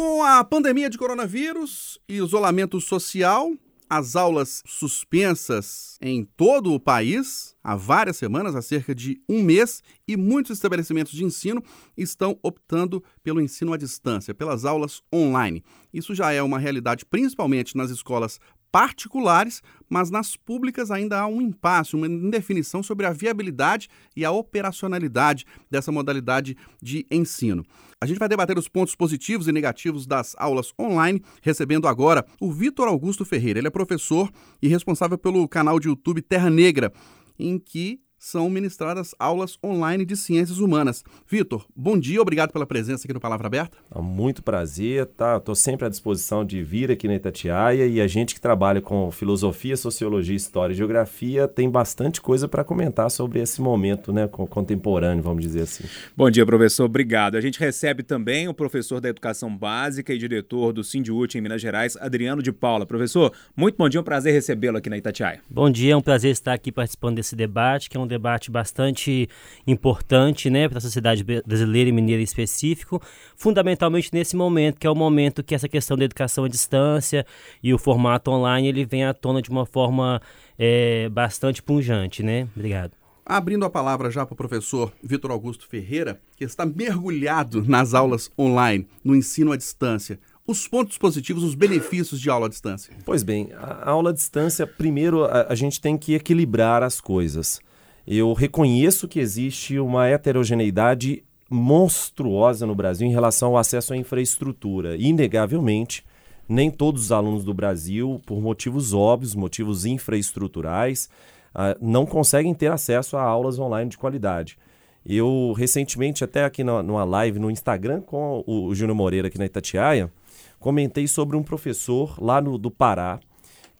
Com a pandemia de coronavírus e isolamento social, as aulas suspensas em todo o país há várias semanas, há cerca de um mês, e muitos estabelecimentos de ensino estão optando pelo ensino à distância, pelas aulas online. Isso já é uma realidade principalmente nas escolas particulares, mas nas públicas ainda há um impasse, uma indefinição sobre a viabilidade e a operacionalidade dessa modalidade de ensino. A gente vai debater os pontos positivos e negativos das aulas online, recebendo agora o Vitor Augusto Ferreira. Ele é professor e responsável pelo canal de YouTube Terra Negra, em que são ministradas aulas online de ciências humanas. Vitor, bom dia, obrigado pela presença aqui no Palavra Aberta. É muito prazer, tá? Estou sempre à disposição de vir aqui na Itatiaia e a gente que trabalha com filosofia, sociologia, história e geografia tem bastante coisa para comentar sobre esse momento, né, contemporâneo, vamos dizer assim. Bom dia, professor, obrigado. A gente recebe também o professor da Educação Básica e diretor do Sindiúti em Minas Gerais, Adriano de Paula. Professor, muito bom dia, é um prazer recebê-lo aqui na Itatiaia. Bom dia, é um prazer estar aqui participando desse debate, que é um debate bastante importante né, para a sociedade brasileira e mineira em específico, fundamentalmente nesse momento, que é o momento que essa questão da educação à distância e o formato online ele vem à tona de uma forma é, bastante punjante. Né? Obrigado. Abrindo a palavra já para o professor Vitor Augusto Ferreira, que está mergulhado nas aulas online, no ensino à distância os pontos positivos, os benefícios de aula à distância? Pois bem, a aula à distância, primeiro a, a, gente tem que equilibrar as coisas. Eu reconheço que existe uma heterogeneidade monstruosa no Brasil em relação ao acesso à infraestrutura. Inegavelmente, nem todos os alunos do Brasil, por motivos óbvios, motivos infraestruturais, uh, não conseguem ter acesso a aulas online de qualidade. Eu, recentemente, até aqui na, numa live no Instagram com o, o Júnior Moreira aqui na Itatiaia, comentei sobre um professor lá no, do Pará,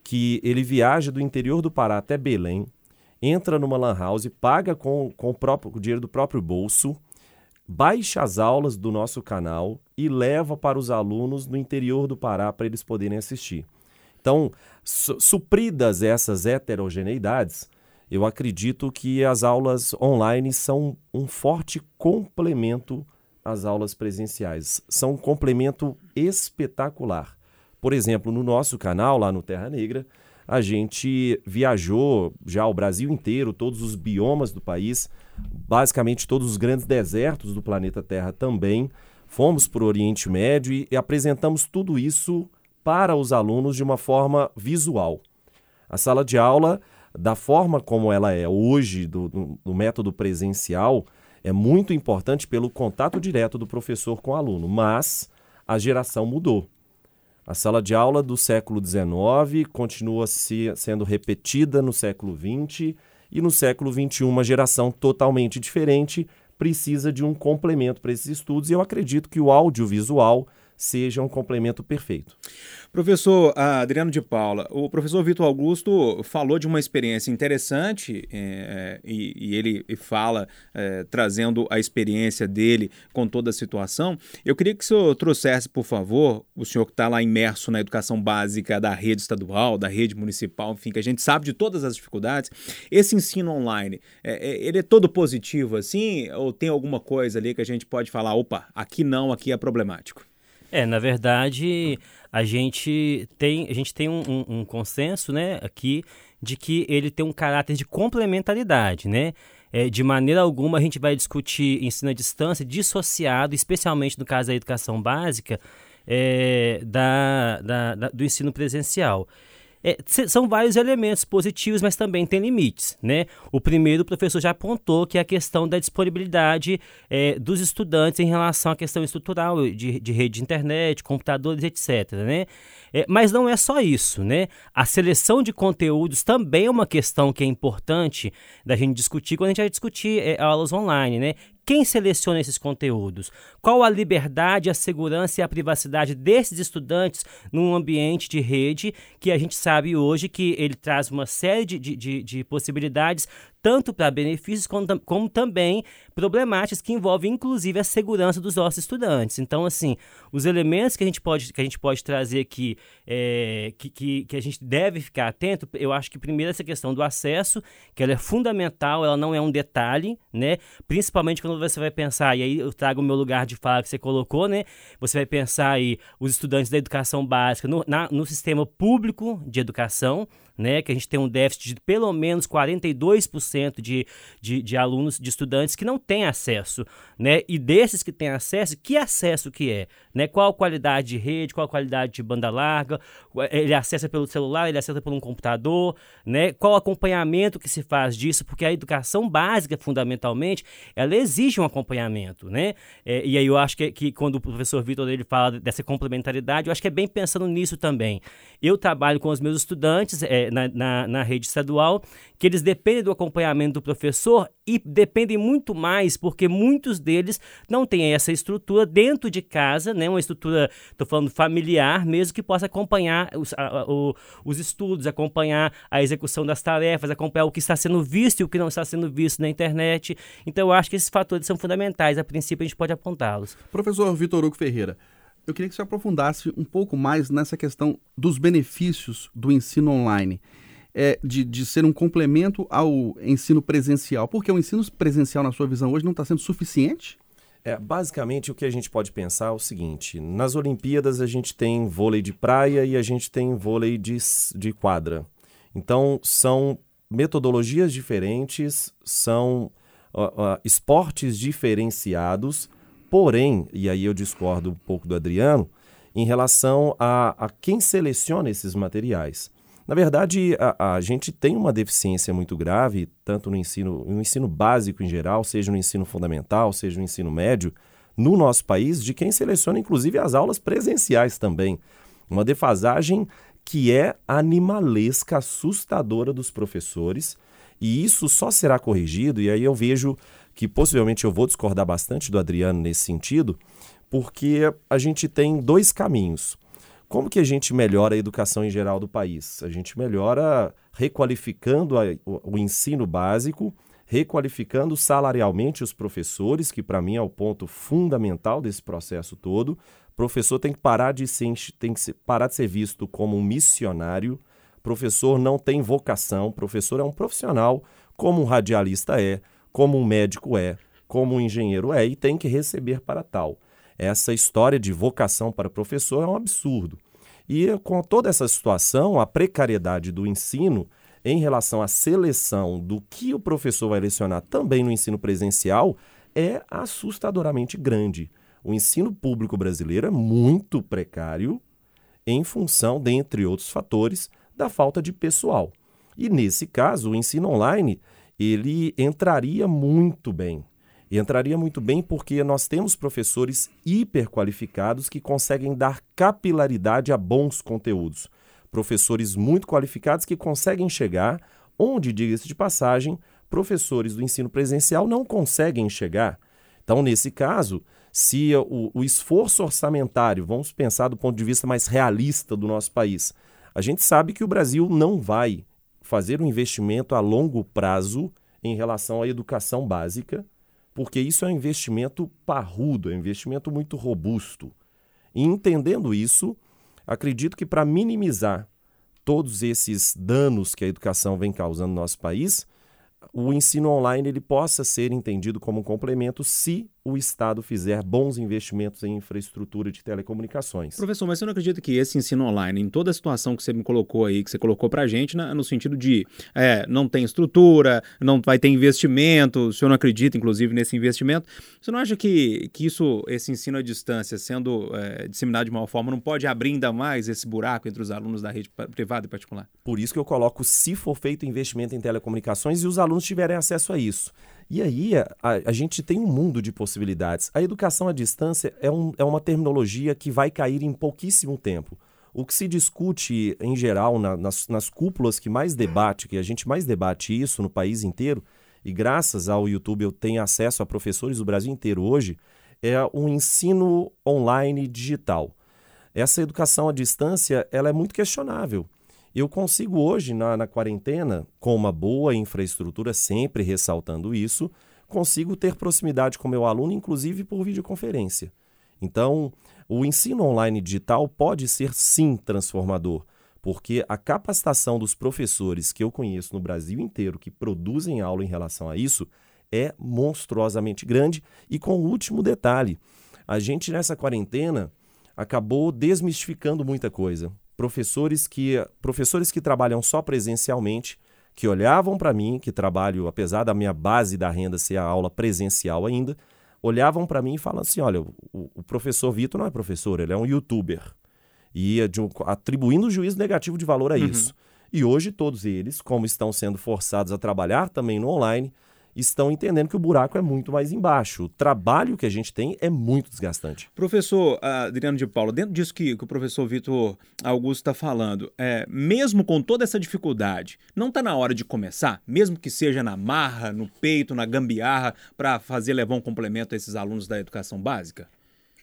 que ele viaja do interior do Pará até Belém, entra numa lan house, paga com, com o, próprio, o dinheiro do próprio bolso, baixa as aulas do nosso canal e leva para os alunos no interior do Pará para eles poderem assistir. Então, su supridas essas heterogeneidades, eu acredito que as aulas online são um forte complemento às aulas presenciais. São um complemento espetacular. Por exemplo, no nosso canal, lá no Terra Negra, a gente viajou já o Brasil inteiro, todos os biomas do país, basicamente todos os grandes desertos do planeta Terra também. Fomos para o Oriente Médio e, apresentamos tudo isso para os alunos de uma forma visual. A sala de aula, da forma como ela é hoje, do, do, do método presencial, é muito importante pelo contato direto do professor com o aluno, mas a geração mudou. A sala de aula do século XIX continua se, sendo repetida no século XX e no século XXI uma geração totalmente diferente precisa de um complemento para esses estudos e eu acredito que o audiovisual seja um complemento perfeito. Professor Adriano de Paula, o professor Vitor Augusto falou de uma experiência interessante é, e, e, ele fala é, trazendo a experiência dele com toda a situação. Eu queria que o senhor trouxesse, por favor, o senhor que está lá imerso na educação básica da rede estadual, da rede municipal, enfim, que a gente sabe de todas as dificuldades. Esse ensino online, é, ele é todo positivo assim? Ou tem alguma coisa ali que a gente pode falar, opa, aqui não, aqui é problemático? É, na verdade, a gente tem, a gente tem um, um, um, consenso né, aqui de que ele tem um caráter de complementaridade, né? É, de maneira alguma a gente vai discutir ensino à distância dissociado, especialmente no caso da educação básica, é, da, da, da, do ensino presencial. É, são vários elementos positivos, mas também tem limites, né? O primeiro, o professor já apontou, que é a questão da disponibilidade é, dos estudantes em relação à questão estrutural de, de rede de internet, computadores, etc, né? É, mas não é só isso, né? A seleção de conteúdos também é uma questão que é importante da gente discutir quando a gente vai discutir é, aulas online, né? Quem seleciona esses conteúdos? Qual a liberdade, a segurança e a privacidade desses estudantes num ambiente de rede que a gente sabe hoje que ele traz uma série de, de, de possibilidades tanto para benefícios como, como, também problemáticas que envolvem inclusive a segurança dos nossos estudantes. Então, assim, os elementos que a gente pode, que a gente pode trazer aqui, é, que, que, que a gente deve ficar atento, eu acho que primeiro essa questão do acesso, que ela é fundamental, ela não é um detalhe, né? Principalmente quando você vai pensar, e aí eu trago o meu lugar de fala que você colocou, né? Você vai pensar aí os estudantes da educação básica no, na, no sistema público de educação, né, que a gente tem um déficit de pelo menos 42% de, de, de alunos, de estudantes que não têm acesso, né, e desses que têm acesso, que acesso que é, né, qual qualidade de rede, qual qualidade de banda larga, ele acessa pelo celular, ele acessa por um computador, né, qual acompanhamento que se faz disso, porque a educação básica, fundamentalmente, ela exige um acompanhamento, né, é, e aí eu acho que, que quando o professor Vitor ele fala dessa complementaridade, eu acho que é bem pensando nisso também. Eu trabalho com os meus estudantes, é, na, na, na, rede estadual, que eles dependem do acompanhamento do professor e dependem muito mais, porque muitos deles não têm essa estrutura dentro de casa, né, uma estrutura, estou falando familiar mesmo, que possa acompanhar os, a, o, os estudos, acompanhar a execução das tarefas, acompanhar o que está sendo visto e o que não está sendo visto na internet. Então, eu acho que esses fatores são fundamentais. A princípio, a gente pode apontá-los. Professor Vitor Hugo Ferreira, eu queria que você aprofundasse um pouco mais nessa questão dos benefícios do ensino online. É, de, de ser um complemento ao ensino presencial. Porque o ensino presencial, na sua visão, hoje não está sendo suficiente? É, basicamente, o que a gente pode pensar é o seguinte: nas Olimpíadas a gente tem vôlei de praia e a gente tem vôlei de, de quadra. Então, são metodologias diferentes, são uh, uh, esportes diferenciados Porém, e aí eu discordo um pouco do Adriano, em relação a, a quem seleciona esses materiais. Na verdade, a, a, gente tem uma deficiência muito grave, tanto no ensino, no ensino básico em geral, seja no ensino fundamental, seja no ensino médio, no nosso país, de quem seleciona inclusive as aulas presenciais também. Uma defasagem que é animalesca, assustadora dos professores, e isso só será corrigido, e aí eu vejo que possivelmente eu vou discordar bastante do Adriano nesse sentido, porque a gente tem dois caminhos. Como que a gente melhora a educação em geral do país? A gente melhora requalificando a, o, o ensino básico, requalificando salarialmente os professores, que para mim é o ponto fundamental desse processo todo. O professor tem que parar de ser, tem que parar de ser visto como um missionário. O professor não tem vocação, o professor é um profissional, como um radialista é, como um médico é, como um engenheiro é, e tem que receber para tal. Essa história de vocação para professor é um absurdo. E com toda essa situação, a precariedade do ensino em relação à seleção do que o professor vai lecionar também no ensino presencial é assustadoramente grande. O ensino público brasileiro é muito precário em função, dentre outros fatores, da falta de pessoal. E nesse caso, o ensino online ele entraria muito bem. E entraria muito bem porque nós temos professores hiperqualificados que conseguem dar capilaridade a bons conteúdos. Professores muito qualificados que conseguem chegar onde, diga-se de passagem, professores do ensino presencial não conseguem chegar. Então, nesse caso, se o, o, esforço orçamentário, vamos pensar do ponto de vista mais realista do nosso país, a gente sabe que o Brasil não vai fazer um investimento a longo prazo em relação à educação básica, porque isso é um investimento parrudo, é um investimento muito robusto. E entendendo isso, acredito que para minimizar todos esses danos que a educação vem causando no nosso país, o ensino online ele possa ser entendido como um complemento se o Estado fizer bons investimentos em infraestrutura de telecomunicações. Professor, mas você não acredita que esse ensino online, em toda a situação que você me colocou aí, que você colocou para a gente, na, no sentido de é, não tem estrutura, não vai ter investimento, o senhor não acredita, inclusive, nesse investimento, você não acha que, que isso, esse ensino à distância, sendo é, disseminado de uma forma, não pode abrir ainda mais esse buraco entre os alunos da rede privada e particular? Por isso que eu coloco se for feito investimento em telecomunicações e os alunos tiverem acesso a isso. E aí a, a, gente tem um mundo de possibilidades. A educação à distância é, um, é uma terminologia que vai cair em pouquíssimo tempo. O que se discute, em geral, na, nas, nas cúpulas que mais debate, que a gente mais debate isso no país inteiro, e graças ao YouTube eu tenho acesso a professores do Brasil inteiro hoje, é um ensino online digital. Essa educação à distância ela é muito questionável. Eu consigo hoje, na, na quarentena, com uma boa infraestrutura, sempre ressaltando isso, consigo ter proximidade com meu aluno, inclusive por videoconferência. Então, o ensino online digital pode ser sim transformador, porque a capacitação dos professores que eu conheço no Brasil inteiro que produzem aula em relação a isso é monstruosamente grande. E com o último detalhe: a gente nessa quarentena acabou desmistificando muita coisa. Professores que, professores que trabalham só presencialmente, que olhavam para mim, que trabalho, apesar da minha base da renda ser a aula presencial ainda, olhavam para mim e falavam assim: olha, o, o, professor Vitor não é professor, ele é um youtuber. E um, atribuindo o juízo negativo de valor a uhum. isso. E hoje todos eles, como estão sendo forçados a trabalhar também no online, estão entendendo que o buraco é muito mais embaixo. O trabalho que a gente tem é muito desgastante. Professor Adriano de Paulo, dentro disso que, que o professor Vitor Augusto está falando, é, mesmo com toda essa dificuldade, não está na hora de começar, mesmo que seja na marra, no peito, na gambiarra, para fazer levar um complemento a esses alunos da educação básica?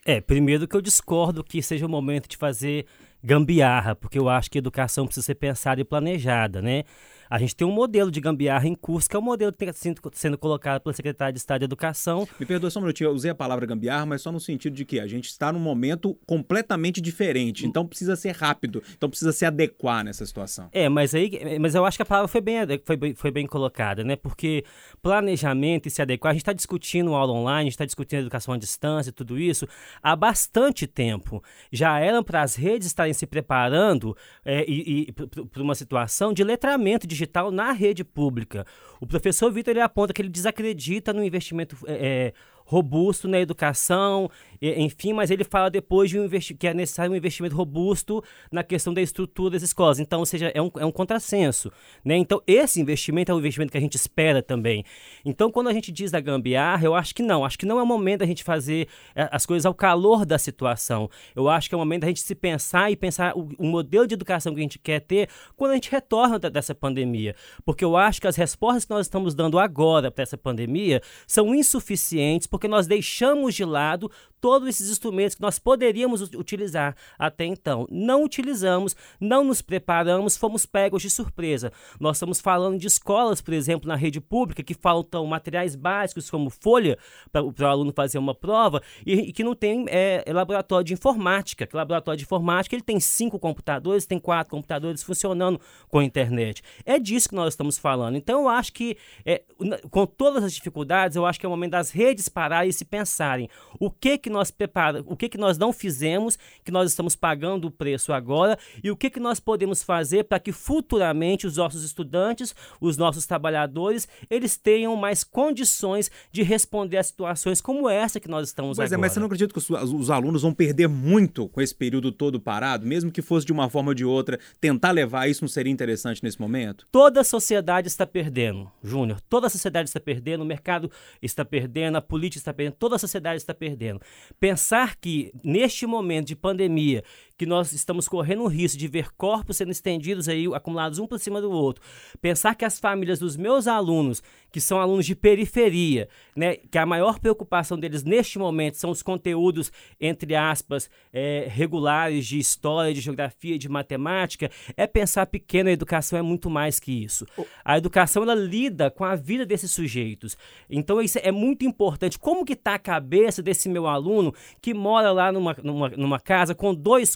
É, primeiro que eu discordo que seja o momento de fazer gambiarra, porque eu acho que a educação precisa ser pensada e planejada, né? A gente tem um modelo de gambiarra em curso, que é o um modelo que está sendo colocado pela Secretaria de Estado de Educação. Me perdoa só um minutinho, eu usei a palavra gambiarra, mas só no sentido de que a gente está num momento completamente diferente, então precisa ser rápido, então precisa se adequar nessa situação. É, mas aí, mas eu acho que a palavra foi bem, foi bem, foi bem colocada, né? Porque planejamento e se adequar, a gente está discutindo aula online, a gente está discutindo educação à distância, tudo isso, há bastante tempo. Já eram para as redes estarem se preparando é, e, e para uma situação de letramento de digital na rede pública. O professor Vitor ele aponta que ele desacredita no investimento é, robusto na educação, enfim, mas ele fala depois de um que é necessário um investimento robusto na questão da estrutura das escolas. Então, ou seja, é um, é um contrassenso. Né? Então, esse investimento é um investimento que a gente espera também. Então, quando a gente diz da gambiarra, eu acho que não. Acho que não é o momento da gente fazer é, as coisas ao calor da situação. Eu acho que é o momento da gente se pensar e pensar o, o modelo de educação que a gente quer ter quando a gente retorna da, dessa pandemia. Porque eu acho que as respostas que nós estamos dando agora para essa pandemia são insuficientes porque nós deixamos de lado todos esses instrumentos que nós poderíamos utilizar até então. Não utilizamos, não nos preparamos, fomos pegos de surpresa. Nós estamos falando de escolas, por exemplo, na rede pública, que faltam materiais básicos como folha para o aluno fazer uma prova e, e que não tem é, laboratório de informática. Que laboratório de informática ele tem cinco computadores, tem quatro computadores funcionando com a internet. É disso que nós estamos falando. Então eu acho que, é, com todas as dificuldades, eu acho que é o momento das redes pararem e se pensarem o que, que nós preparamos, o que, que nós não fizemos, que nós estamos pagando o preço agora e o que, que nós podemos fazer para que futuramente os nossos estudantes, os nossos trabalhadores, eles tenham mais condições de responder a situações como essa que nós estamos pois agora. é, mas você não acredita que os, os alunos vão perder muito com esse período todo parado, mesmo que fosse de uma forma ou de outra, tentar levar isso não seria interessante nesse momento? Toda a sociedade está perdendo, Júnior. Toda a sociedade está perdendo, o mercado está perdendo, a política está perdendo, toda a sociedade está perdendo. Pensar que neste momento de pandemia, que nós estamos correndo o risco de ver corpos sendo estendidos aí, acumulados um por cima do outro, pensar que as famílias dos meus alunos, que são alunos de periferia, né, que a maior preocupação deles neste momento são os conteúdos, entre aspas, é, regulares de história, de geografia, de matemática, é pensar pequeno, a educação é muito mais que isso. A educação, ela lida com a vida desses sujeitos. Então, isso é muito importante. Como que está a cabeça desse meu aluno que mora lá numa, numa, numa casa com dois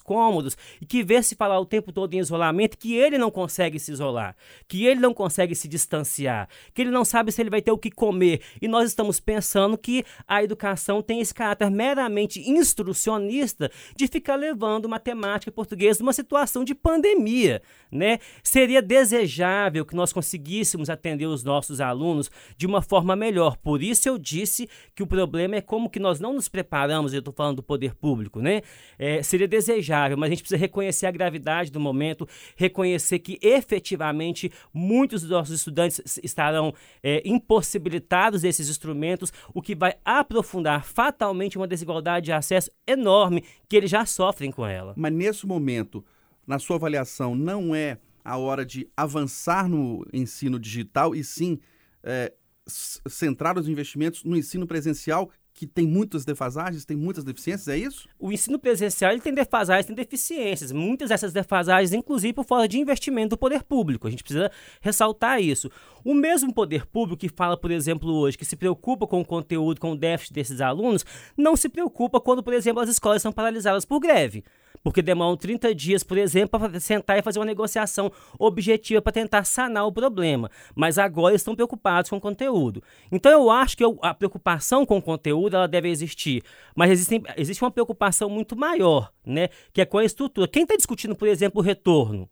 e que vê se falar o tempo todo em isolamento, que ele não consegue se isolar, que ele não consegue se distanciar, que ele não sabe se ele vai ter o que comer. E nós estamos pensando que a educação tem esse caráter meramente instrucionista de ficar levando matemática e português numa situação de pandemia, né? Seria desejável que nós conseguíssemos atender os nossos alunos de uma forma melhor. Por isso eu disse que o problema é como que nós não nos preparamos, eu estou falando do poder público, né? É, seria desejável, mas a gente precisa reconhecer a gravidade do momento, reconhecer que efetivamente muitos dos nossos estudantes estarão é, impossibilitados desses instrumentos, o que vai aprofundar fatalmente uma desigualdade de acesso enorme que eles já sofrem com ela. Mas nesse momento, na sua avaliação, não é a hora de avançar no ensino digital e sim é, centrar os investimentos no ensino presencial que tem muitas defasagens, tem muitas deficiências, é isso? O ensino presencial ele tem defasagens, tem deficiências. Muitas dessas defasagens, inclusive, por falta de investimento do poder público. A gente precisa ressaltar isso. O mesmo poder público que fala, por exemplo, hoje, que se preocupa com o conteúdo, com o déficit desses alunos, não se preocupa quando, por exemplo, as escolas são paralisadas por greve porque demoram 30 dias, por exemplo, para sentar e fazer uma negociação objetiva para tentar sanar o problema. Mas agora estão preocupados com o conteúdo. Então eu acho que a preocupação com o conteúdo ela deve existir, mas existe, existe uma preocupação muito maior, né, que é com a estrutura. Quem está discutindo, por exemplo, o retorno?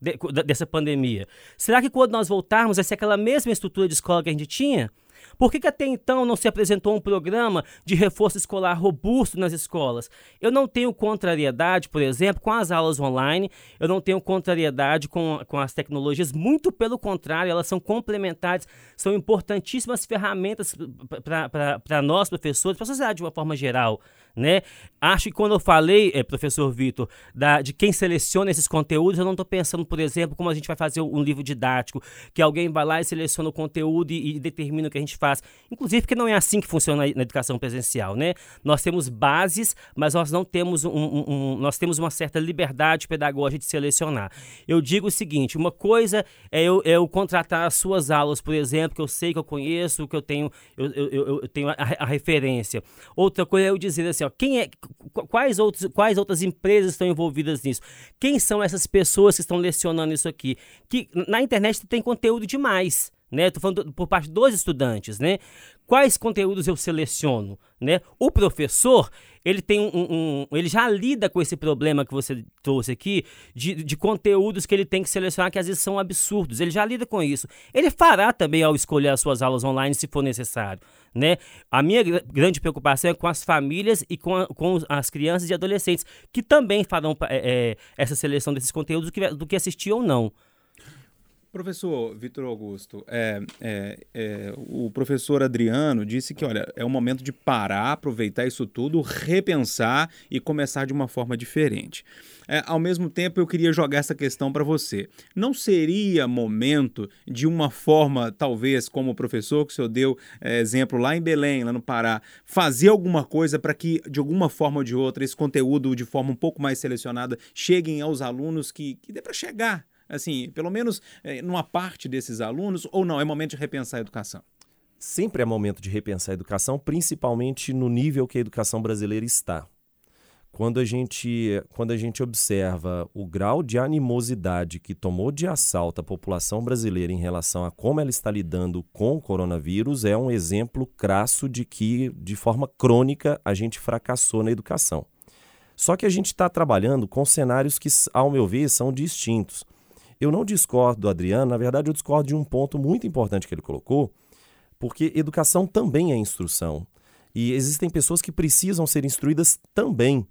De, dessa pandemia. Será que quando nós voltarmos vai ser aquela mesma estrutura de escola que a gente tinha? Por que, que, até então não se apresentou um programa de reforço escolar robusto nas escolas? Eu não tenho contrariedade, por exemplo, com as aulas online, eu não tenho contrariedade com, com as tecnologias, muito pelo contrário, elas são complementares, são importantíssimas ferramentas para nós, professores, para a sociedade de uma forma geral né? Acho que quando eu falei, é, professor Vitor, de quem seleciona esses conteúdos, eu não estou pensando, por exemplo, como a gente vai fazer um livro didático, que alguém vai lá e seleciona o conteúdo e, e determina o que a gente faz. Inclusive, porque não é assim que funciona na educação presencial, né? Nós temos bases, mas nós não temos um, um, um, nós temos uma certa liberdade pedagógica de selecionar. Eu digo o seguinte: uma coisa é eu, é eu contratar as suas aulas, por exemplo, que eu sei que eu conheço, que eu tenho, eu, eu, eu tenho a, a referência. Outra coisa é eu dizer assim assim, ó, quem é, quais, outros, quais outras empresas estão envolvidas nisso? Quem são essas pessoas que estão lecionando isso aqui? Que na internet tem conteúdo demais né? Estou falando por parte dos estudantes, né? Quais conteúdos eu seleciono, né? O professor, ele tem um, um, ele já lida com esse problema que você trouxe aqui de, de conteúdos que ele tem que selecionar que às vezes são absurdos. Ele já lida com isso. Ele fará também ao escolher as suas aulas online se for necessário, né? A minha grande preocupação é com as famílias e com, a, com as crianças e adolescentes que também farão é, é, essa seleção desses conteúdos do que, do que assistir ou não. Professor Vitor Augusto, é, é, é, o professor Adriano disse que, olha, é o momento de parar, aproveitar isso tudo, repensar e começar de uma forma diferente. É, ao mesmo tempo, eu queria jogar essa questão para você. Não seria momento de uma forma, talvez, como o professor que o senhor deu é, exemplo lá em Belém, lá no Pará, fazer alguma coisa para que, de alguma forma ou de outra, esse conteúdo, de forma um pouco mais selecionada, cheguem aos alunos que, que dê para chegar assim, pelo menos é, numa parte desses alunos, ou não, é momento de repensar a educação? Sempre é momento de repensar a educação, principalmente no nível que a educação brasileira está. Quando a gente, quando a gente observa o grau de animosidade que tomou de assalto a população brasileira em relação a como ela está lidando com o coronavírus, é um exemplo crasso de que, de forma crônica, a gente fracassou na educação. Só que a gente está trabalhando com cenários que, ao meu ver, são distintos. Eu não discordo do Adriano, na verdade, eu discordo de um ponto muito importante que ele colocou, porque educação também é instrução. E existem pessoas que precisam ser instruídas também.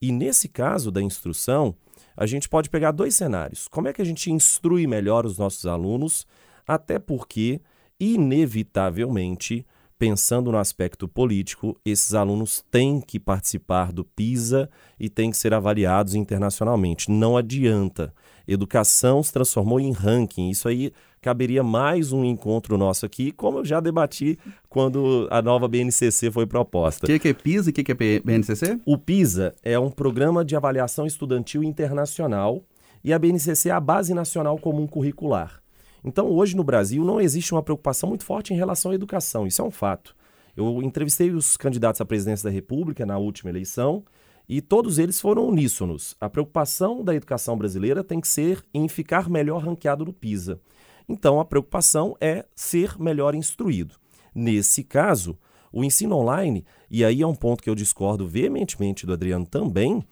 E nesse caso da instrução, a gente pode pegar dois cenários. Como é que a gente instrui melhor os nossos alunos? Até porque, inevitavelmente, pensando no aspecto político, esses alunos têm que participar do PISA e têm que ser avaliados internacionalmente. Não adianta educação se transformou em ranking. Isso aí caberia mais um encontro nosso aqui, como eu já debati quando a nova BNCC foi proposta. O que, que, é PISA e o que, que é BNCC? O PISA é um programa de avaliação estudantil internacional e a BNCC é a Base Nacional Comum Curricular. Então, hoje no Brasil não existe uma preocupação muito forte em relação à educação, isso é um fato. Eu entrevistei os candidatos à presidência da República na última eleição e todos eles foram uníssonos. A preocupação da educação brasileira tem que ser em ficar melhor ranqueado no PISA. Então, a preocupação é ser melhor instruído. Nesse caso, o ensino online, e aí é um ponto que eu discordo veementemente do Adriano também,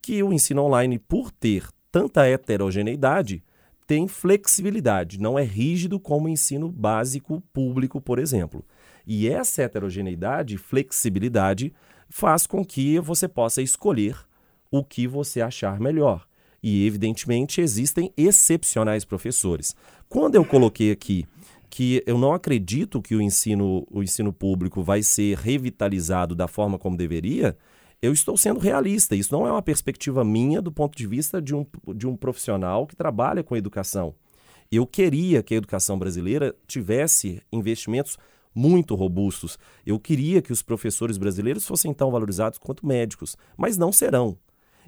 que o ensino online, por ter tanta heterogeneidade, tem flexibilidade, não é rígido como o ensino básico público, por exemplo. E essa heterogeneidade, flexibilidade, faz com que você possa escolher o que você achar melhor. E, evidentemente, existem excepcionais professores. Quando eu coloquei aqui que eu não acredito que o ensino, o ensino público vai ser revitalizado da forma como deveria, eu estou sendo realista. Isso não é uma perspectiva minha do ponto de vista de um, de um profissional que trabalha com educação. Eu queria que a educação brasileira tivesse investimentos muito robustos. Eu queria que os professores brasileiros fossem tão valorizados quanto médicos, mas não serão.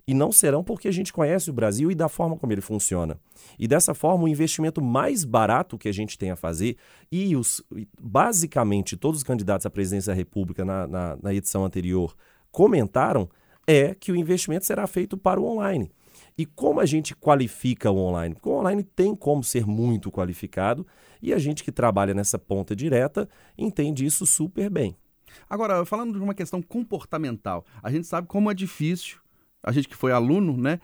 E não serão porque a gente conhece o Brasil e da forma como ele funciona. E dessa forma, o investimento mais barato que a gente tem a fazer, e os, basicamente todos os candidatos à presidência da República na, na, na edição anterior comentaram, é que o investimento será feito para o online. E como a gente qualifica o online? Porque o online tem como ser muito qualificado e a gente que trabalha nessa ponta direta entende isso super bem. Agora, falando de uma questão comportamental, a gente sabe como é difícil, a gente que foi aluno, né?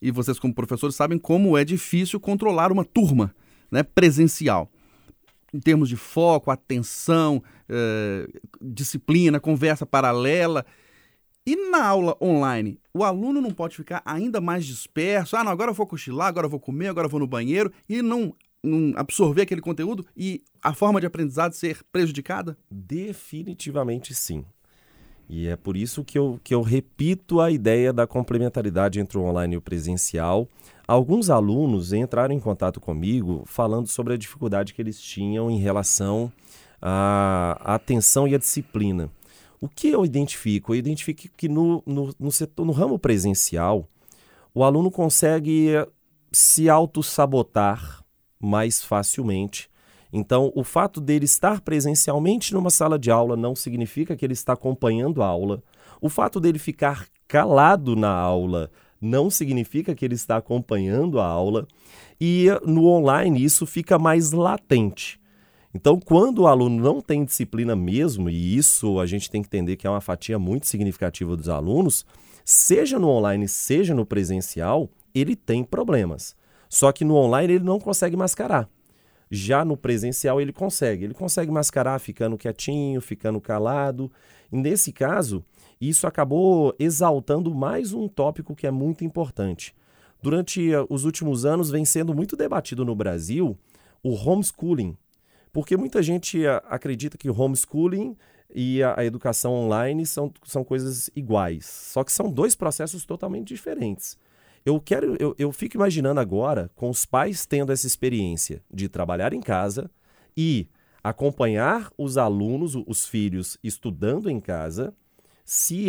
E vocês, como professores, sabem como é difícil controlar uma turma né, presencial. Em termos de foco, atenção, eh, disciplina, conversa paralela. E na aula online, o aluno não pode ficar ainda mais disperso. Ah, não, agora eu vou cochilar, agora eu vou comer, agora eu vou no banheiro e não, não absorver aquele conteúdo e a forma de aprendizado ser prejudicada? Definitivamente sim. E é por isso que eu, que eu repito a ideia da complementaridade entre o online e o presencial. Alguns alunos entraram em contato comigo falando sobre a dificuldade que eles tinham em relação à atenção e à disciplina. O que eu identifico? Eu identifico que no, no, no, setor, no ramo presencial, o aluno consegue se auto-sabotar mais facilmente. Então, o fato dele estar presencialmente numa sala de aula não significa que ele está acompanhando a aula. O fato dele ficar calado na aula não significa que ele está acompanhando a aula. E no online isso fica mais latente. Então, quando o aluno não tem disciplina mesmo, e isso a gente tem que entender que é uma fatia muito significativa dos alunos, seja no online, seja no presencial, ele tem problemas. Só que no online ele não consegue mascarar. Já no presencial ele consegue. Ele consegue mascarar ficando quietinho, ficando calado. E nesse caso, isso acabou exaltando mais um tópico que é muito importante. Durante eh, os últimos anos vem sendo muito debatido no Brasil o homeschooling, porque muita gente acredita que o homeschooling e a educação online são, são coisas iguais. Só que são dois processos totalmente diferentes. Eu quero, eu, eu fico imaginando agora com os pais tendo essa experiência de trabalhar em casa e acompanhar os alunos, os filhos estudando em casa se,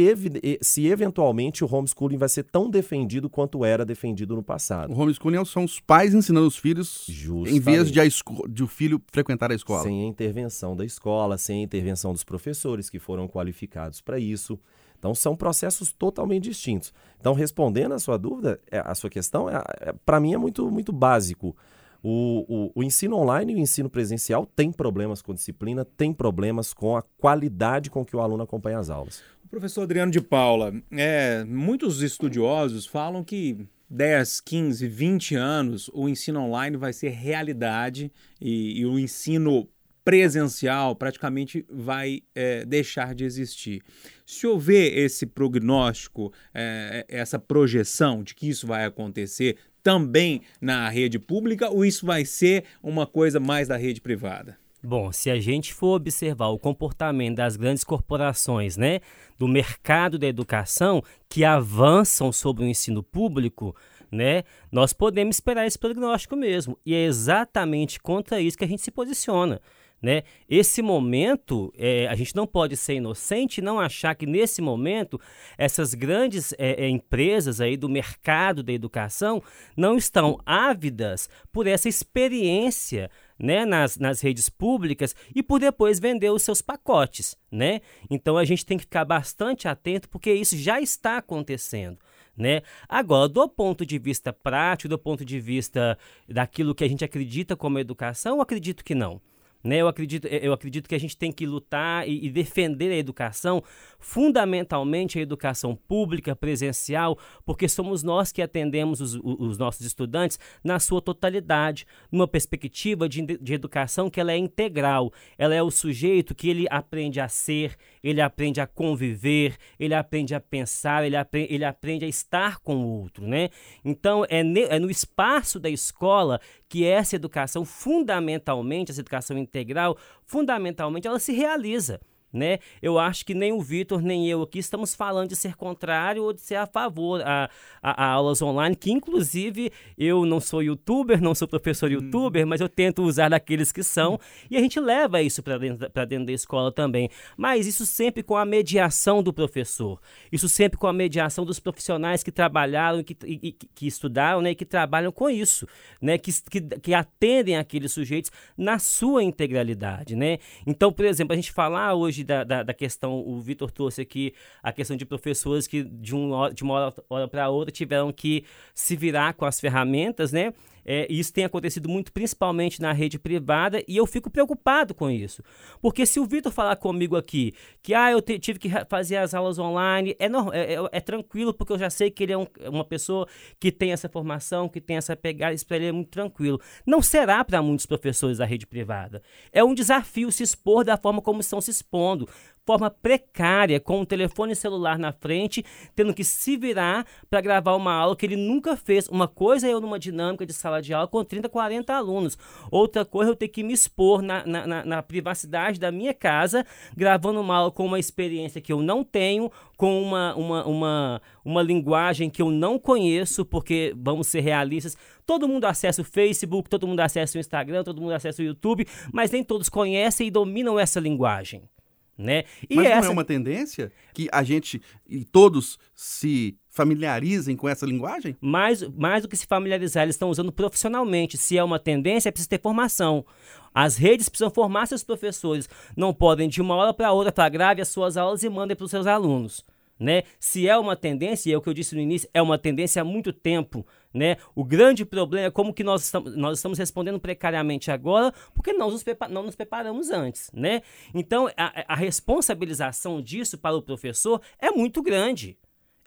se eventualmente o homeschooling vai ser tão defendido quanto era defendido no passado. O homeschooling são os pais ensinando os filhos Justamente. em vez de, de o filho frequentar a escola. Sem a intervenção da escola, sem a intervenção dos professores que foram qualificados para isso. Então são processos totalmente distintos. Então respondendo a sua dúvida, é, a sua questão, é, é para mim é muito, muito básico. O, o, o, ensino online e o ensino presencial tem problemas com disciplina, tem problemas com a qualidade com que o aluno acompanha as aulas. Professor Adriano de Paula, é, muitos estudiosos falam que 10, 15, 20 anos o ensino online vai ser realidade e, e o ensino presencial praticamente vai é, deixar de existir. Se houver esse prognóstico, é, essa projeção de que isso vai acontecer também na rede pública ou isso vai ser uma coisa mais da rede privada? Bom, se a gente for observar o comportamento das grandes corporações, né, do mercado da educação que avançam sobre o ensino público, né, nós podemos esperar esse prognóstico mesmo. E é exatamente contra isso que a gente se posiciona. Né? Esse momento, é, a gente não pode ser inocente e não achar que nesse momento essas grandes é, é, empresas aí do mercado da educação não estão ávidas por essa experiência né, nas, nas redes públicas e por depois vender os seus pacotes. Né? Então a gente tem que ficar bastante atento porque isso já está acontecendo. Né? Agora, do ponto de vista prático, do ponto de vista daquilo que a gente acredita como educação, acredito que não. Né? Eu, acredito, eu acredito que a gente tem que lutar e, e, defender a educação, fundamentalmente a educação pública, presencial, porque somos nós que atendemos os, os nossos estudantes na sua totalidade, numa perspectiva de, de educação que ela é integral. Ela é o sujeito que ele aprende a ser, ele aprende a conviver, ele aprende a pensar, ele, aprende, ele aprende a estar com o outro. Né? Então, é, é no espaço da escola que essa educação, fundamentalmente, essa educação integral, fundamentalmente, ela se realiza. Né? Eu acho que nem o Vitor nem eu aqui estamos falando de ser contrário ou de ser a favor a, a, a aulas online, que inclusive eu não sou youtuber, não sou professor youtuber, mas eu tento usar daqueles que são e a gente leva isso para dentro, dentro da escola também. Mas isso sempre com a mediação do professor, isso sempre com a mediação dos profissionais que trabalharam, que, e, que estudaram né, e que trabalham com isso, né? Que, que, que atendem aqueles sujeitos na sua integralidade, né? Então, por exemplo, a gente falar hoje da, da, da questão, o Vitor trouxe aqui a questão de professores que de, um, de uma hora, hora para outra tiveram que se virar com as ferramentas, né? É, isso tem acontecido muito, principalmente na rede privada, e eu fico preocupado com isso. Porque se o Vitor falar comigo aqui que ah, eu tive que fazer as aulas online, é, é, é, é, tranquilo, porque eu já sei que ele é um, uma pessoa que tem essa formação, que tem essa pegada, isso para ele é muito tranquilo. Não será para muitos professores da rede privada. É um desafio se expor da forma como estão se expondo forma precária, com o um telefone celular na frente, tendo que se virar para gravar uma aula que ele nunca fez. Uma coisa é eu numa dinâmica de sala de aula com 30, 40 alunos. Outra coisa é eu ter que me expor na, na, na, na privacidade da minha casa, gravando uma aula com uma experiência que eu não tenho, com uma, uma, uma, uma linguagem que eu não conheço, porque vamos ser realistas, todo mundo acessa o Facebook, todo mundo acessa o Instagram, todo mundo acessa o YouTube, mas nem todos conhecem e dominam essa linguagem né? E Mas essa... não é uma tendência que a gente e todos se familiarizem com essa linguagem? Mais, mais do que se familiarizar, eles estão usando profissionalmente. Se é uma tendência, é preciso ter formação. As redes precisam formar seus professores. Não podem, de uma hora para outra, para grave as suas aulas e mandem para os seus alunos. Né? Se é uma tendência, e é o que eu disse no início, é uma tendência há muito tempo, né? O grande problema é como que nós estamos, nós estamos respondendo precariamente agora, porque nós nos não nos preparamos antes, né? Então, a, a responsabilização disso para o professor é muito grande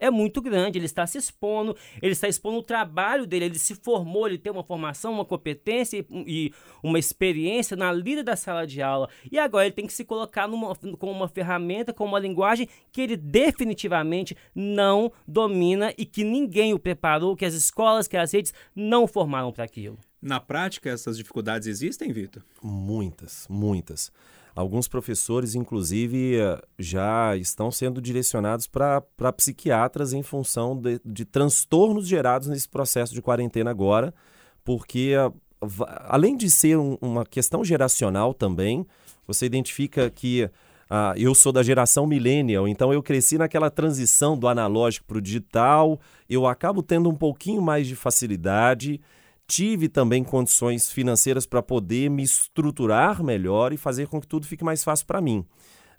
é muito grande. Ele está se expondo, ele está expondo o trabalho dele, ele se formou, ele tem uma formação, uma competência e, uma experiência na lida da sala de aula. E agora ele tem que se colocar numa, com uma ferramenta, com uma linguagem que ele definitivamente não domina e que ninguém o preparou, que as escolas, que as redes não formaram para aquilo. Na prática, essas dificuldades existem, Vitor? Muitas, muitas. Alguns professores, inclusive, já estão sendo direcionados para psiquiatras em função de, de, transtornos gerados nesse processo de quarentena agora, porque, eh, além de ser um, uma questão geracional também, você identifica que ah, eu sou da geração millennial, então eu cresci naquela transição do analógico para o digital, eu acabo tendo um pouquinho mais de facilidade tive também condições financeiras para poder me estruturar melhor e fazer com que tudo fique mais fácil para mim.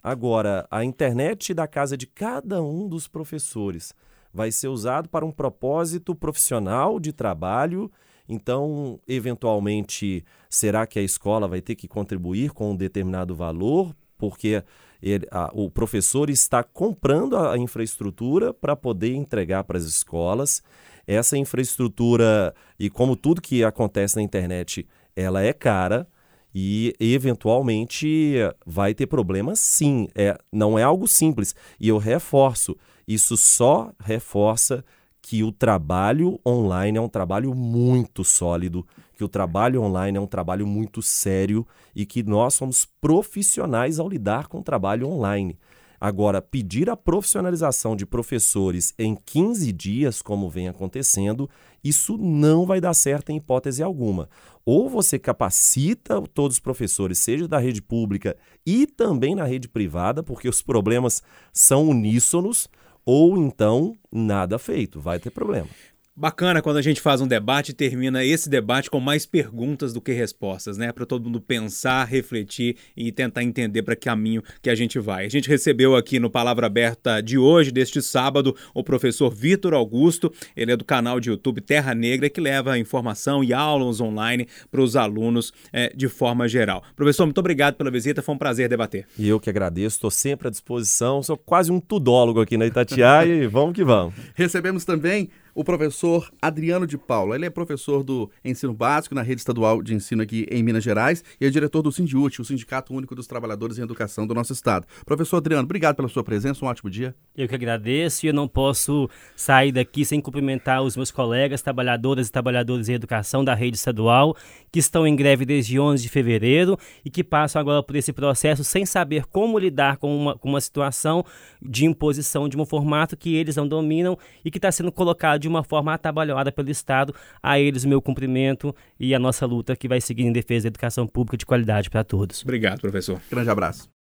Agora, a internet da casa de cada um dos professores vai ser usado para um propósito profissional de trabalho. Então, eventualmente, será que a escola vai ter que contribuir com um determinado valor? Porque ele, a, o professor está comprando a, a infraestrutura para poder entregar para as escolas essa infraestrutura e como tudo que acontece na internet, ela é cara e eventualmente vai ter problemas sim. É, não é algo simples. E eu reforço, isso só reforça que o trabalho online é um trabalho muito sólido, que o trabalho online é um trabalho muito sério e que nós somos profissionais ao lidar com o trabalho online. Agora, pedir a profissionalização de professores em 15 dias, como vem acontecendo, isso não vai dar certo em hipótese alguma. Ou você capacita todos os professores, seja da rede pública e também na rede privada, porque os problemas são uníssonos, ou então nada feito, vai ter problema. Bacana quando a gente faz um debate e termina esse debate com mais perguntas do que respostas, né? Para todo mundo pensar, refletir e tentar entender para que caminho que a gente vai. A gente recebeu aqui no Palavra Aberta de hoje, deste sábado, o professor Vitor Augusto. Ele é do canal de YouTube Terra Negra, que leva informação e aulas online para os alunos é, de forma geral. Professor, muito obrigado pela visita, foi um prazer debater. E eu que agradeço, estou sempre à disposição. Sou quase um tudólogo aqui na Itatiaia e vamos que vamos. Recebemos também o professor Adriano de Paula. Ele é professor do ensino básico na rede estadual de ensino aqui em Minas Gerais e é diretor do Sindiúti, o Sindicato Único dos Trabalhadores em Educação do nosso estado. Professor Adriano, obrigado pela sua presença, um ótimo dia. Eu que agradeço e eu não posso sair daqui sem cumprimentar os meus colegas, trabalhadoras e trabalhadores em educação da rede estadual, que estão em greve desde 11 de fevereiro e que passam agora por esse processo sem saber como lidar com uma, com uma situação de imposição de um formato que eles não dominam e que está sendo colocado de uma forma atabalhada pelo Estado. A eles o meu cumprimento e a nossa luta que vai seguir em defesa da educação pública de qualidade para todos. Obrigado, professor. Grande abraço.